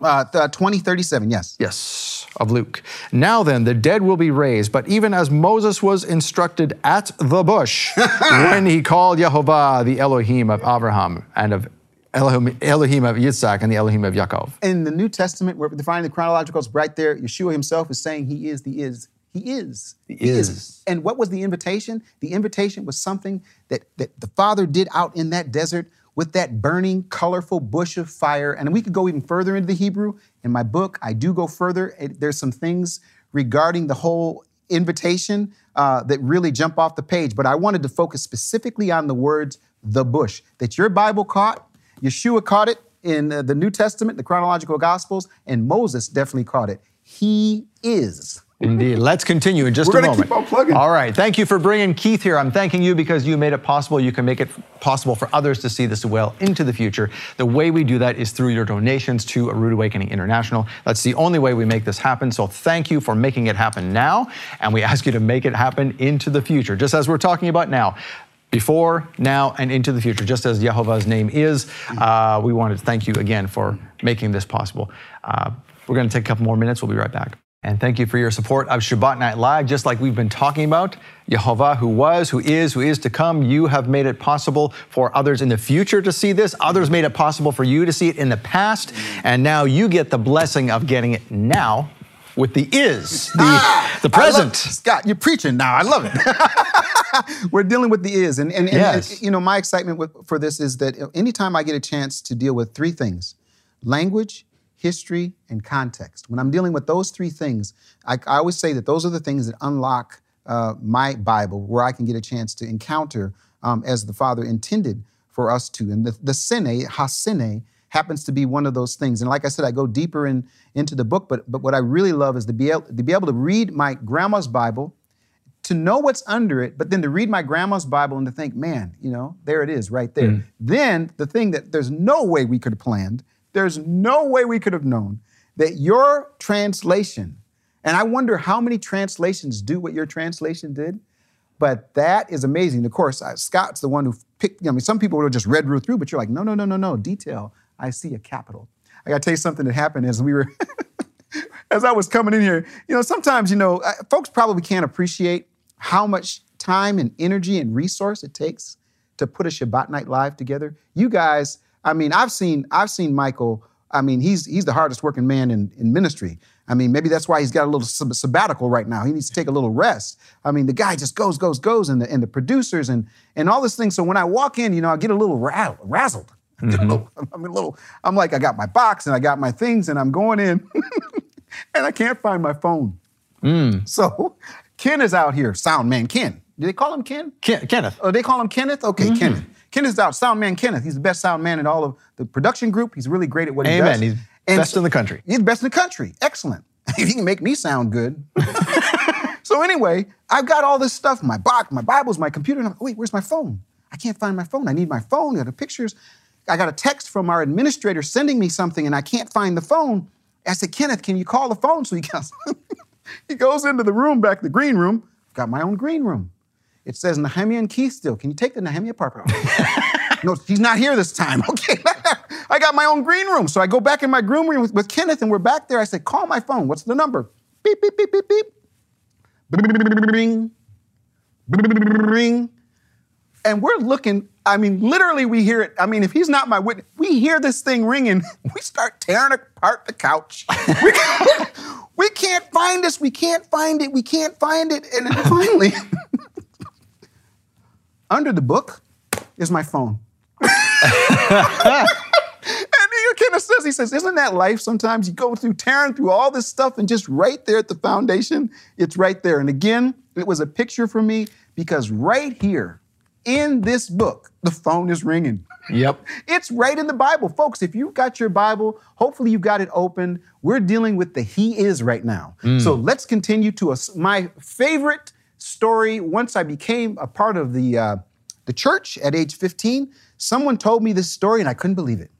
Uh, th- 20, 37, yes. Yes, of Luke. Now then, the dead will be raised, but even as Moses was instructed at the bush when he called Jehovah the Elohim of Abraham and of Elohim, Elohim of Yitzhak and the Elohim of Yaakov. In the New Testament, we're defining the chronologicals right there. Yeshua himself is saying he is the is. He is. He is. And what was the invitation? The invitation was something that, that the Father did out in that desert with that burning, colorful bush of fire. And we could go even further into the Hebrew. In my book, I do go further. There's some things regarding the whole invitation uh, that really jump off the page. But I wanted to focus specifically on the words the bush that your Bible caught. Yeshua caught it in uh, the New Testament, the chronological Gospels, and Moses definitely caught it. He is. Indeed. Let's continue in just We're a moment. keep on plugging. All right. Thank you for bringing Keith here. I'm thanking you because you made it possible. You can make it possible for others to see this well into the future. The way we do that is through your donations to A Rood Awakening International. That's the only way we make this happen. So thank you for making it happen now. And we ask you to make it happen into the future, just as we're talking about now. Before, now, and into the future, just as Jehovah's name is. Uh, we wanted to thank you again for making this possible. Uh, we're going to take a couple more minutes. We'll be right back. And thank you for your support of Shabbat Night Live. Just like we've been talking about, Yehovah, who was, who is, who is to come, you have made it possible for others in the future to see this. Others made it possible for you to see it in the past. And now you get the blessing of getting it now with the is, the, the Ah, love- present. Scott, you're preaching now. I love it. We're dealing with the is. And, and, and, Yes. you know, my excitement with, for this is that anytime I get a chance to deal with three things language, history, and context, when I'm dealing with those three things, I, I always say that those are the things that unlock uh, my Bible, where I can get a chance to encounter um, as the Father intended for us to. And the, the sine, hasine, happens to be one of those things. And like I said, I go deeper in, into the book, but, but what I really love is to be, able, to be able to read my grandma's Bible, to know what's under it, but then to read my grandma's Bible and to think, man, you know, there it is right there. Then the thing that there's no way we could have planned, there's no way we could have known that your translation, and I wonder how many translations do what your translation did, but that is amazing. Of course, Scott's the one who picked, I mean, some people would have just read right through, but you're like, no, no, no, no, no, detail. I see a capital. I gotta tell you something that happened as we were as I was coming in here, you know, sometimes, you know, folks probably can't appreciate how much time and energy and resource it takes to put a Shabbat Night Live together. You guys, I mean, I've seen, I've seen Michael. I mean, he's he's the hardest working man in, in ministry. I mean, maybe that's why he's got a little sab- sabbatical right now. He needs to take a little rest. I mean, the guy just goes, goes, goes, and the and the producers and and all this thing. So when I walk in, you know, I get a little rattled, razzled. I get a little- I'm a little. I'm like, I got my box and I got my things, and I'm going in, and I can't find my phone. Mm. So Ken is out here, sound man Ken. Do they call him Ken? Ken- Kenneth. Oh, they call him Kenneth? Okay, mm-hmm. Kenneth. Kenneth's out, sound man Kenneth. He's the best sound man in all of the production group. He's really great at what he Amen. does. He's And best in the country. He's the best in the country. Excellent. if he can make me sound good. so anyway, I've got all this stuff, my box, my Bibles, my computer, and I'm like, wait, where's my phone? I can't find my phone. I need my phone. I got the pictures. I got a text from our administrator sending me something and I can't find the phone. I said, Kenneth, can you call the phone? So he goes, he goes into the room back, the green room. I've Got my own green room. It says Nehemiah and Keith still. Can you take the Nehemiah part out? no, he's not here this time. Okay. I got my own green room. So I go back in my green room with, with Kenneth and we're back there. I said, call my phone. What's the number? Beep, beep, beep, beep, beep. Bing. Bing. And we're looking, I mean, literally we hear it. I mean, if he's not my witness, we hear this thing ringing. We start tearing apart the couch. we, can't, we can't find this. We can't find it. We can't find it. And finally, under the book is my phone. and he kind of says, he says, isn't that life? Sometimes you go through tearing through all this stuff and just right there at the foundation, it's right there. And again, it was a picture for me because right here in this book, the phone is ringing. Yep. It's right in the Bible. Folks, if you've got your Bible, hopefully you've got it open. We're dealing with the He is right now. Mm. So let's continue to a, my favorite story once I became a part of the, uh, the church at age 15. Someone told me this story and I couldn't believe it.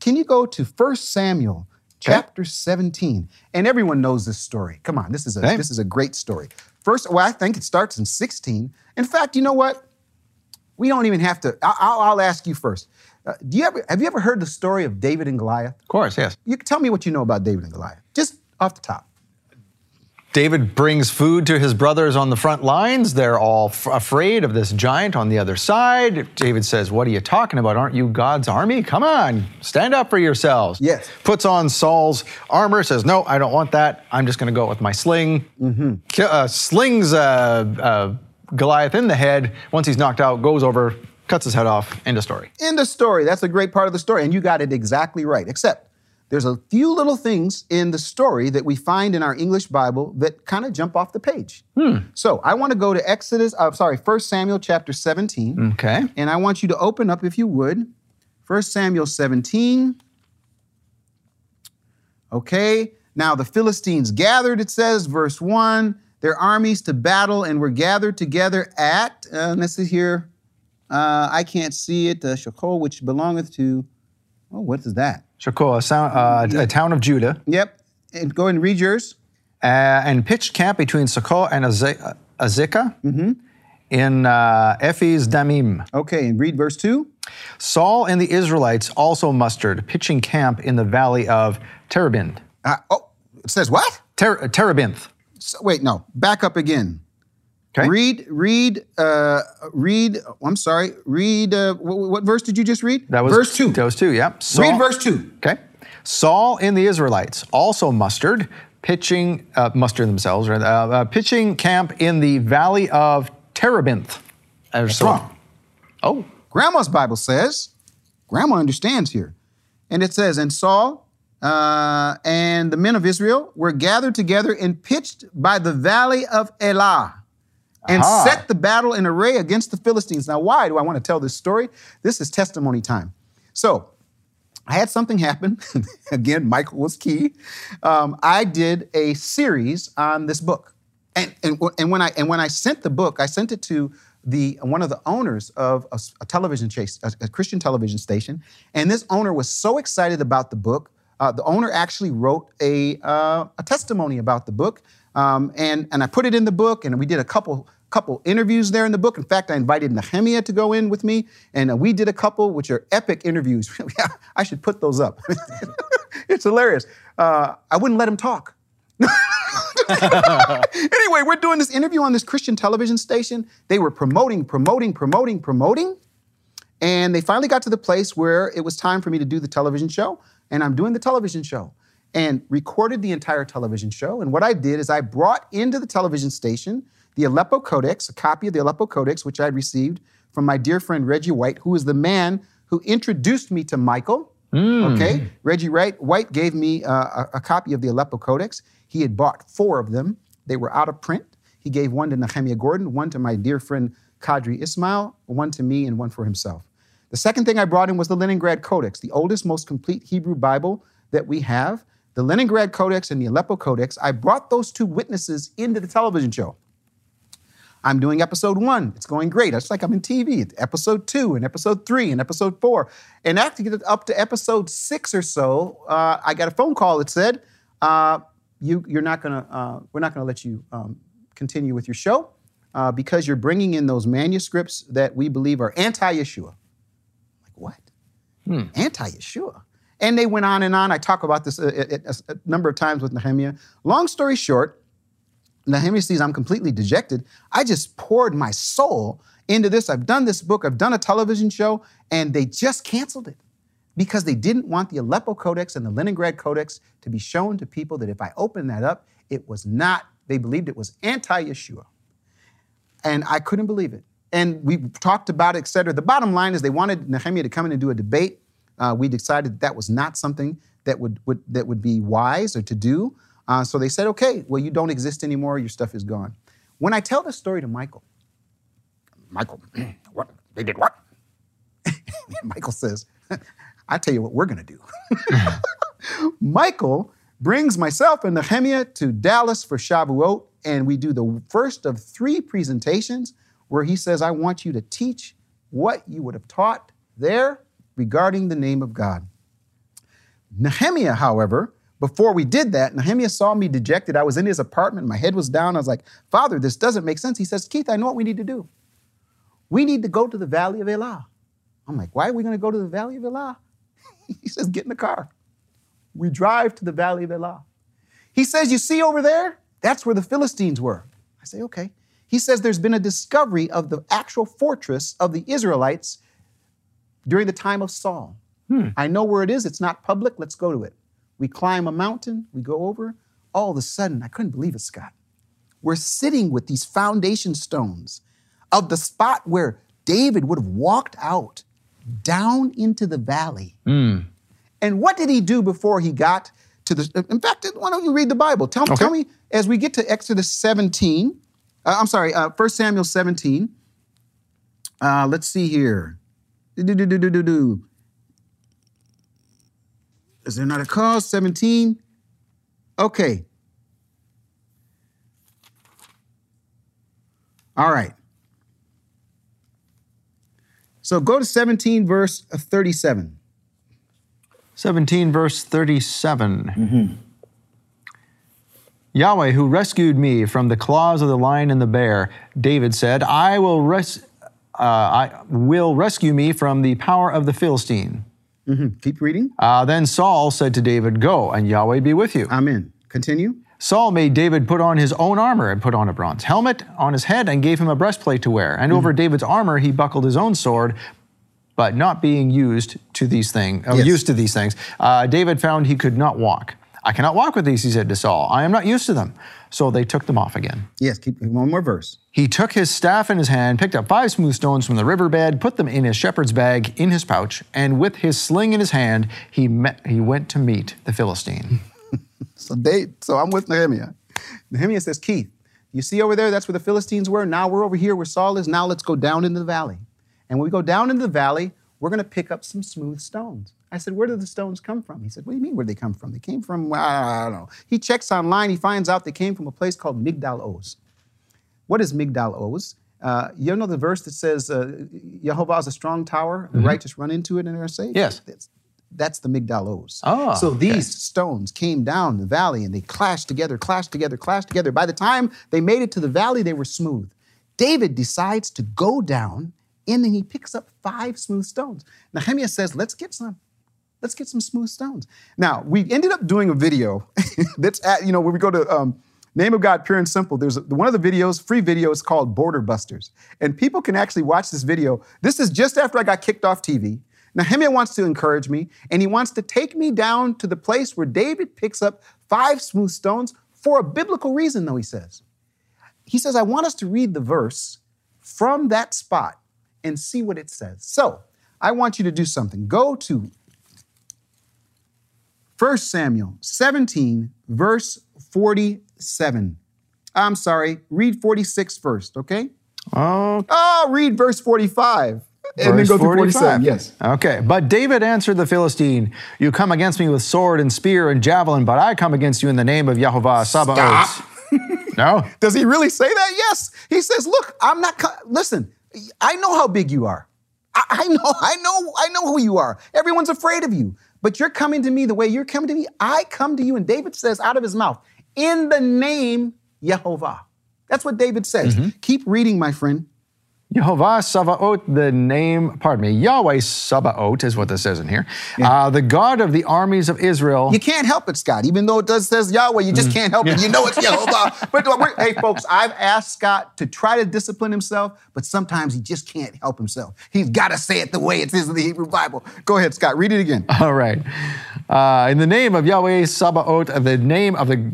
Can you go to 1 Samuel chapter 17? And everyone knows this story. Come on, this is a, this is a great story. First, well, I think it starts in 16. In fact, you know what? We don't even have to. I'll, I'll ask you first. Uh, do you ever have you ever heard the story of David and Goliath? Of course, yes. You tell me what you know about David and Goliath, just off the top. David brings food to his brothers on the front lines. They're all f- afraid of this giant on the other side. David says, What are you talking about? Aren't you God's army? Come on, stand up for yourselves. Yes. Puts on Saul's armor, says, No, I don't want that. I'm just going to go with my sling. Ki- uh, slings uh, uh, Goliath in the head. Once he's knocked out, goes over, cuts his head off. End of story. End of story, that's a great part of the story, and you got it exactly right. Except there's a few little things in the story that we find in our English Bible that kind of jump off the page. So I want to go to Exodus, uh, sorry, 1 Samuel chapter 17. Okay. And I want you to open up, if you would, 1 Samuel 17. Okay, now the Philistines gathered, it says, verse 1, their armies to battle and were gathered together at, uh, let's see here, uh, I can't see it, uh, which belongeth to, oh, what is that? Shochoh, a, sound, uh, a town of Judah, Yep, and go ahead and read yours. uh, and pitched camp between Sokoh and Aze- uh, Azekah in uh, Ephes Damim. Okay, and read verse 2. Saul and the Israelites also mustered, pitching camp in the valley of Terebinth. Uh, oh, it says what? Ter- Terebinth. So, wait, no, back up again. Okay. Read, read, uh, read. I'm sorry. Read. Uh, what, what verse did you just read? That was verse two. That was two. Yeah. Saul, read verse two. Okay. Saul and the Israelites also mustered, pitching, uh, mustered themselves, right? Uh, uh, pitching camp in the valley of Terebinth. That's wrong. Oh, Grandma's Bible says. Grandma understands here, and it says, and Saul uh, and the men of Israel were gathered together and pitched by the valley of Elah. And Aha. set the battle in array against the Philistines. Now, why do I want to tell this story? This is testimony time. So, I had something happen. Again, Michael was key. Um, I did a series on this book, and, and and when I and when I sent the book, I sent it to the one of the owners of a, a television chase, a, a Christian television station, and this owner was so excited about the book. Uh, the owner actually wrote a uh, a testimony about the book, um, and and I put it in the book, and we did a couple couple interviews there in the book. In fact, I invited Nehemiah to go in with me, and uh, we did a couple, which are epic interviews. I should put those up. it's hilarious. Uh, I wouldn't let him talk. anyway, we're doing this interview on this Christian television station. They were promoting, promoting, promoting, promoting. And they finally got to the place where it was time for me to do the television show. And I'm doing the television show and recorded the entire television show. And what I did is I brought into the television station the Aleppo Codex, a copy of the Aleppo Codex, which I received from my dear friend Reggie White, who is the man who introduced me to Michael. Okay, Reggie Wright, White gave me uh, a, a copy of the Aleppo Codex. He had bought four of them. They were out of print. He gave one to Nehemiah Gordon, one to my dear friend Kadri Ismail, one to me, and one for himself. The second thing I brought in was the Leningrad Codex, the oldest, most complete Hebrew Bible that we have. The Leningrad Codex and the Aleppo Codex. I brought those two witnesses into the television show. I'm doing episode one. It's going great. It's like I'm in TV. It's episode two and episode three and episode four. And after get up to episode six or so, uh, I got a phone call that said, uh, you, you're not gonna, uh, we're not gonna let you um, continue with your show uh, because you're bringing in those manuscripts that we believe are anti-Yeshua. Like what? Anti-Yeshua. And they went on and on. I talk about this a, a- a number of times with Nehemiah. Long story short, Nehemiah sees I'm completely dejected. I just poured my soul into this. I've done this book, I've done a television show, and they just canceled it because they didn't want the Aleppo Codex and the Leningrad Codex to be shown to people that if I opened that up, it was not, they believed it was anti Yeshua. And I couldn't believe it. And we talked about it, et cetera. The bottom line is they wanted Nehemiah to come in and do a debate. Uh, we decided that, that was not something that would, would, that would be wise or to do. Uh, so they said, okay, well, you don't exist anymore, your stuff is gone. When I tell this story to Michael, Michael, what? They did what? Michael says, I tell you what we're going to do. Michael brings myself and Nehemiah to Dallas for Shavuot, and we do the first of three presentations where he says, I want you to teach what you would have taught there regarding the name of God. Nehemiah, however, before we did that, Nehemiah saw me dejected. I was in his apartment, my head was down. I was like, Father, this doesn't make sense. He says, Keith, I know what we need to do. We need to go to the valley of Elah. I'm like, why are we going to go to the valley of Elah? he says, get in the car. We drive to the valley of Elah. He says, you see over there? That's where the Philistines were. I say, okay. He says, there's been a discovery of the actual fortress of the Israelites during the time of Saul. Hmm. I know where it is. It's not public. Let's go to it. We climb a mountain. We go over. All of a sudden, I couldn't believe it, Scott. We're sitting with these foundation stones of the spot where David would have walked out down into the valley. And what did he do before he got to the? In fact, why don't you read the Bible? Tell, okay. tell me as we get to Exodus 17. uh, I'm sorry, uh, 1 Samuel 17. Uh, let's see here. Do-do-do-do-do-do. Is there not a cause? 17. Okay. All right. So go to 17, verse 37. 17, verse 37. Yahweh, who rescued me from the claws of the lion and the bear, David said, I will, res- uh, I will rescue me from the power of the Philistine. Keep reading. Uh, then Saul said to David, Go, and Yahweh be with you. Amen. Continue. Saul made David put on his own armor and put on a bronze helmet on his head and gave him a breastplate to wear. And over David's armor he buckled his own sword, but not being used to these things, uh, Yes. used to these things. Uh, David found he could not walk. I cannot walk with these, he said to Saul. I am not used to them. So they took them off again. Yes, keep one more verse. He took his staff in his hand, picked up five smooth stones from the riverbed, put them in his shepherd's bag in his pouch, and with his sling in his hand, he, met, he went to meet the Philistine. So they so I'm with Nehemiah. Nehemiah says, Keith, you see over there, that's where the Philistines were. Now we're over here where Saul is. Now let's go down into the valley. And when we go down into the valley, we're going to pick up some smooth stones. I said, Where did the stones come from? He said, What do you mean, where did they come from? They came from, well, I don't know. He checks online, he finds out they came from a place called Migdal Oz. What is Migdal Oz? Uh, you know the verse that says, uh, Jehovah is a strong tower, the righteous run into it and are saved? Yes. That's, that's the Migdal Oz. Ah, so okay. these stones came down the valley and they clashed together, clashed together, clashed together. By the time they made it to the valley, they were smooth. David decides to go down and then he picks up five smooth stones. Nehemiah says, Let's get some. Let's get some smooth stones. Now, we ended up doing a video that's at, you know, when we go to um, Name of God, Pure and Simple, there's a, one of the videos, free videos called Border Busters. And people can actually watch this video. This is just after I got kicked off TV. Nehemiah wants to encourage me, and he wants to take me down to the place where David picks up five smooth stones for a biblical reason, though, he says. He says, I want us to read the verse from that spot and see what it says. So I want you to do something. Go to 1 Samuel 17, verse 47. I'm sorry, read 46 first, okay? Oh, Oh, read verse 45. And Verse then go through 47. Yes. Okay. But David answered the Philistine, You come against me with sword and spear and javelin, but I come against you in the name of Yahovah Sabaoth. No. Does he really say that? Yes. He says, "Look, I'm not. Co- Listen, I know how big you are. I, I know, I know, I know who you are. Everyone's afraid of you, but you're coming to me the way you're coming to me. I come to you." And David says out of his mouth, "In the name Yehovah." That's what David says. Mm-hmm. Keep reading, my friend. Yehovah Sabaoth, the name, pardon me, Yahweh Sabaoth is what this says in here. Uh, the God of the armies of Israel. You can't help it, Scott. Even though it does says Yahweh, you just can't help it. You know it's Yehovah. but hey, folks, I've asked Scott to try to discipline himself, but sometimes he just can't help himself. He's got to say it the way it is in the Hebrew Bible. Go ahead, Scott. Read it again. All right. Uh, in the name of Yahweh Sabaoth, the name of the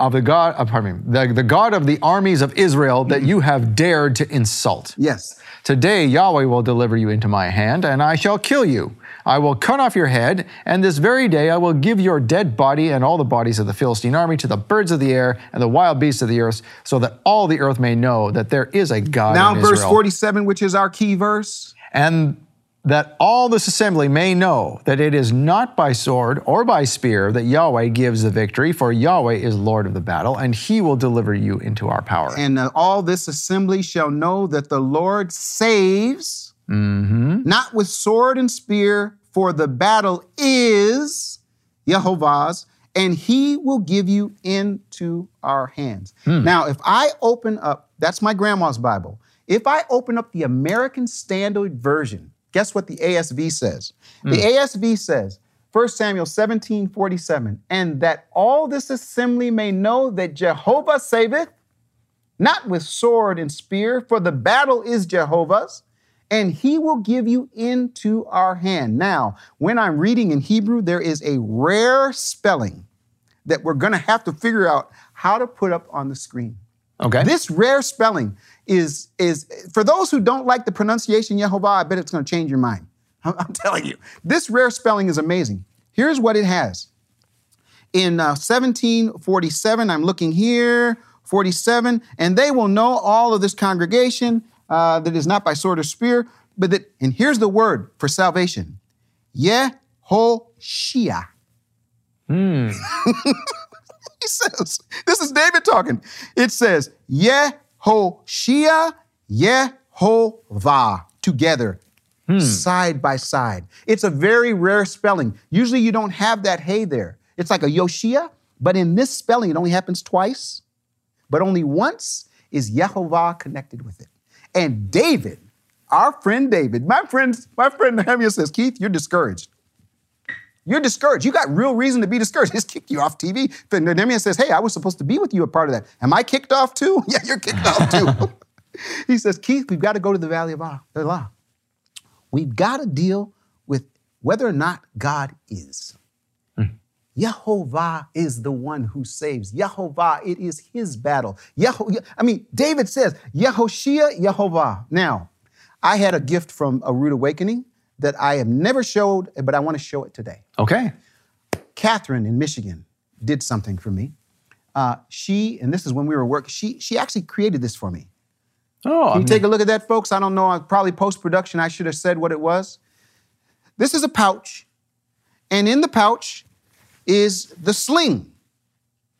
of the God, uh, pardon me, the, the God of the armies of Israel that you have dared to insult. Yes. Today Yahweh will deliver you into my hand, and I shall kill you. I will cut off your head, and this very day I will give your dead body and all the bodies of the Philistine army to the birds of the air and the wild beasts of the earth, so that all the earth may know that there is a God Now, verse Israel. 47, which is our key verse. and that all this assembly may know that it is not by sword or by spear that Yahweh gives the victory, for Yahweh is Lord of the battle, and he will deliver you into our power. And uh, all this assembly shall know that the Lord saves, not with sword and spear, for the battle is Jehovah's, and he will give you into our hands. Now, if I open up, that's my grandma's Bible. If I open up the American Standard Version, guess what the ASV says? The hmm. ASV says, 1 Samuel 17, 47, and that all this assembly may know that Jehovah saveth, not with sword and spear, for the battle is Jehovah's, and he will give you into our hand. Now, when I'm reading in Hebrew, there is a rare spelling that we're going to have to figure out how to put up on the screen. Okay. This rare spelling is, is for those who don't like the pronunciation Yehovah, I bet it's going to change your mind. I'm, I'm telling you. This rare spelling is amazing. Here's what it has. In uh, 1747, I'm looking here, 47, and they will know all of this congregation uh, that is not by sword or spear, but that, and here's the word for salvation Yehoshia. he says, this is David talking. It says, Yehoshia, Yehovah, together, hmm. side by side. It's a very rare spelling. Usually you don't have that hey there. It's like a Yoshia, but in this spelling, it only happens twice, but only once is Yehovah connected with it. And David, our friend David, my friend, my friend Nehemiah says, Keith, you're discouraged. You're discouraged. You got real reason to be discouraged. He's kicked you off TV. Then Nehemiah says, Hey, I was supposed to be with you a part of that. Am I kicked off too? Yeah, you're kicked off too. he says, Keith, we've got to go to the valley of Elah. We've got to deal with whether or not God is. Hmm. Yehovah is the one who saves. Yehovah, it is his battle. Yeho, I mean, David says, Yehoshia, Yehovah. Now, I had a gift from a Rood Awakening that I have never showed, but I want to show it today. Okay. Catherine in Michigan did something for me. Uh, she, and this is when we were working, she, she actually created this for me. Oh, Can you take a look at that, folks? I don't know. Probably post production, I should have said what it was. This is a pouch, and in the pouch is the sling.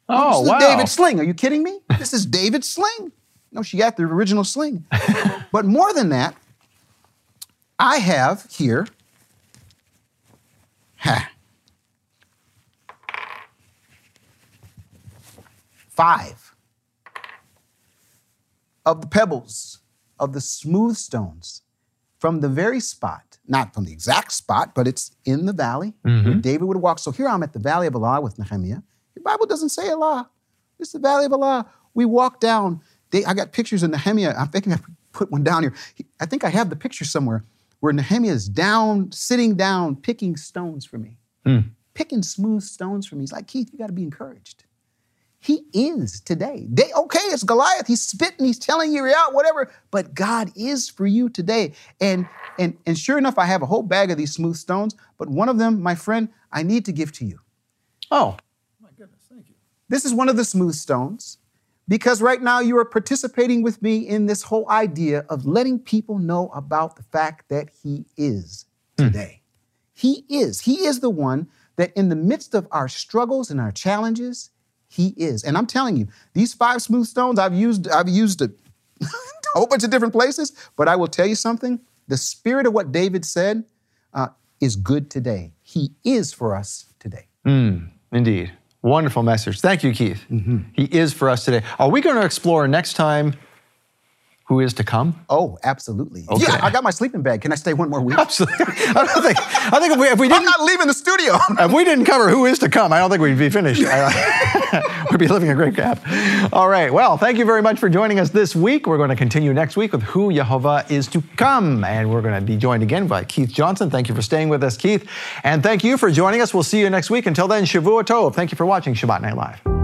oh this is wow. David's sling. Are you kidding me? This is David sling. No, she got the original sling. but more than that, I have here. Ha, five of the pebbles of the smooth stones from the very spot, not from the exact spot, but it's in the valley where mm-hmm. David would walk. So here I'm at the valley of Elah with Nehemiah. Your Bible doesn't say Elah. It's the valley of Allah. We walk down. They, I got pictures of Nehemiah. I'm thinking I put one down here. He- I think I have the picture somewhere where Nehemiah is down, sitting down, picking stones for me, hmm. picking smooth stones for me. He's like, Keith, you got to be encouraged. He is today. They, okay, it's Goliath. He's spitting, he's telling you you're out, whatever. But God is for you today. And and and sure enough, I have a whole bag of these smooth stones, but one of them, my friend, I need to give to you. Oh, my goodness, thank you. This is one of the smooth stones because right now you are participating with me in this whole idea of letting people know about the fact that He is today. He is. He is the one that in the midst of our struggles and our challenges, He is. And I'm telling you, these five smooth stones I've used, I've used a, whole bunch of different places, but I will tell you something. The spirit of what David said uh, is good today. He is for us today. Indeed. Wonderful message. Thank you, Keith. Mm-hmm. He is for us today. Are we going to explore next time who is to come? Oh, absolutely. Okay. Yeah, I got my sleeping bag. Can I stay one more week? Absolutely. I don't think. I think if we, if we didn't, I'm not leaving the studio. if we didn't cover who is to come, I don't think we'd be finished. we'd be living a great gap. All right. Well, thank you very much for joining us this week. We're going to continue next week with who Jehovah is to come, and we're going to be joined again by Keith Johnson. Thank you for staying with us, Keith, and thank you for joining us. We'll see you next week. Until then, Shavua Tov. Thank you for watching Shabbat Night Live.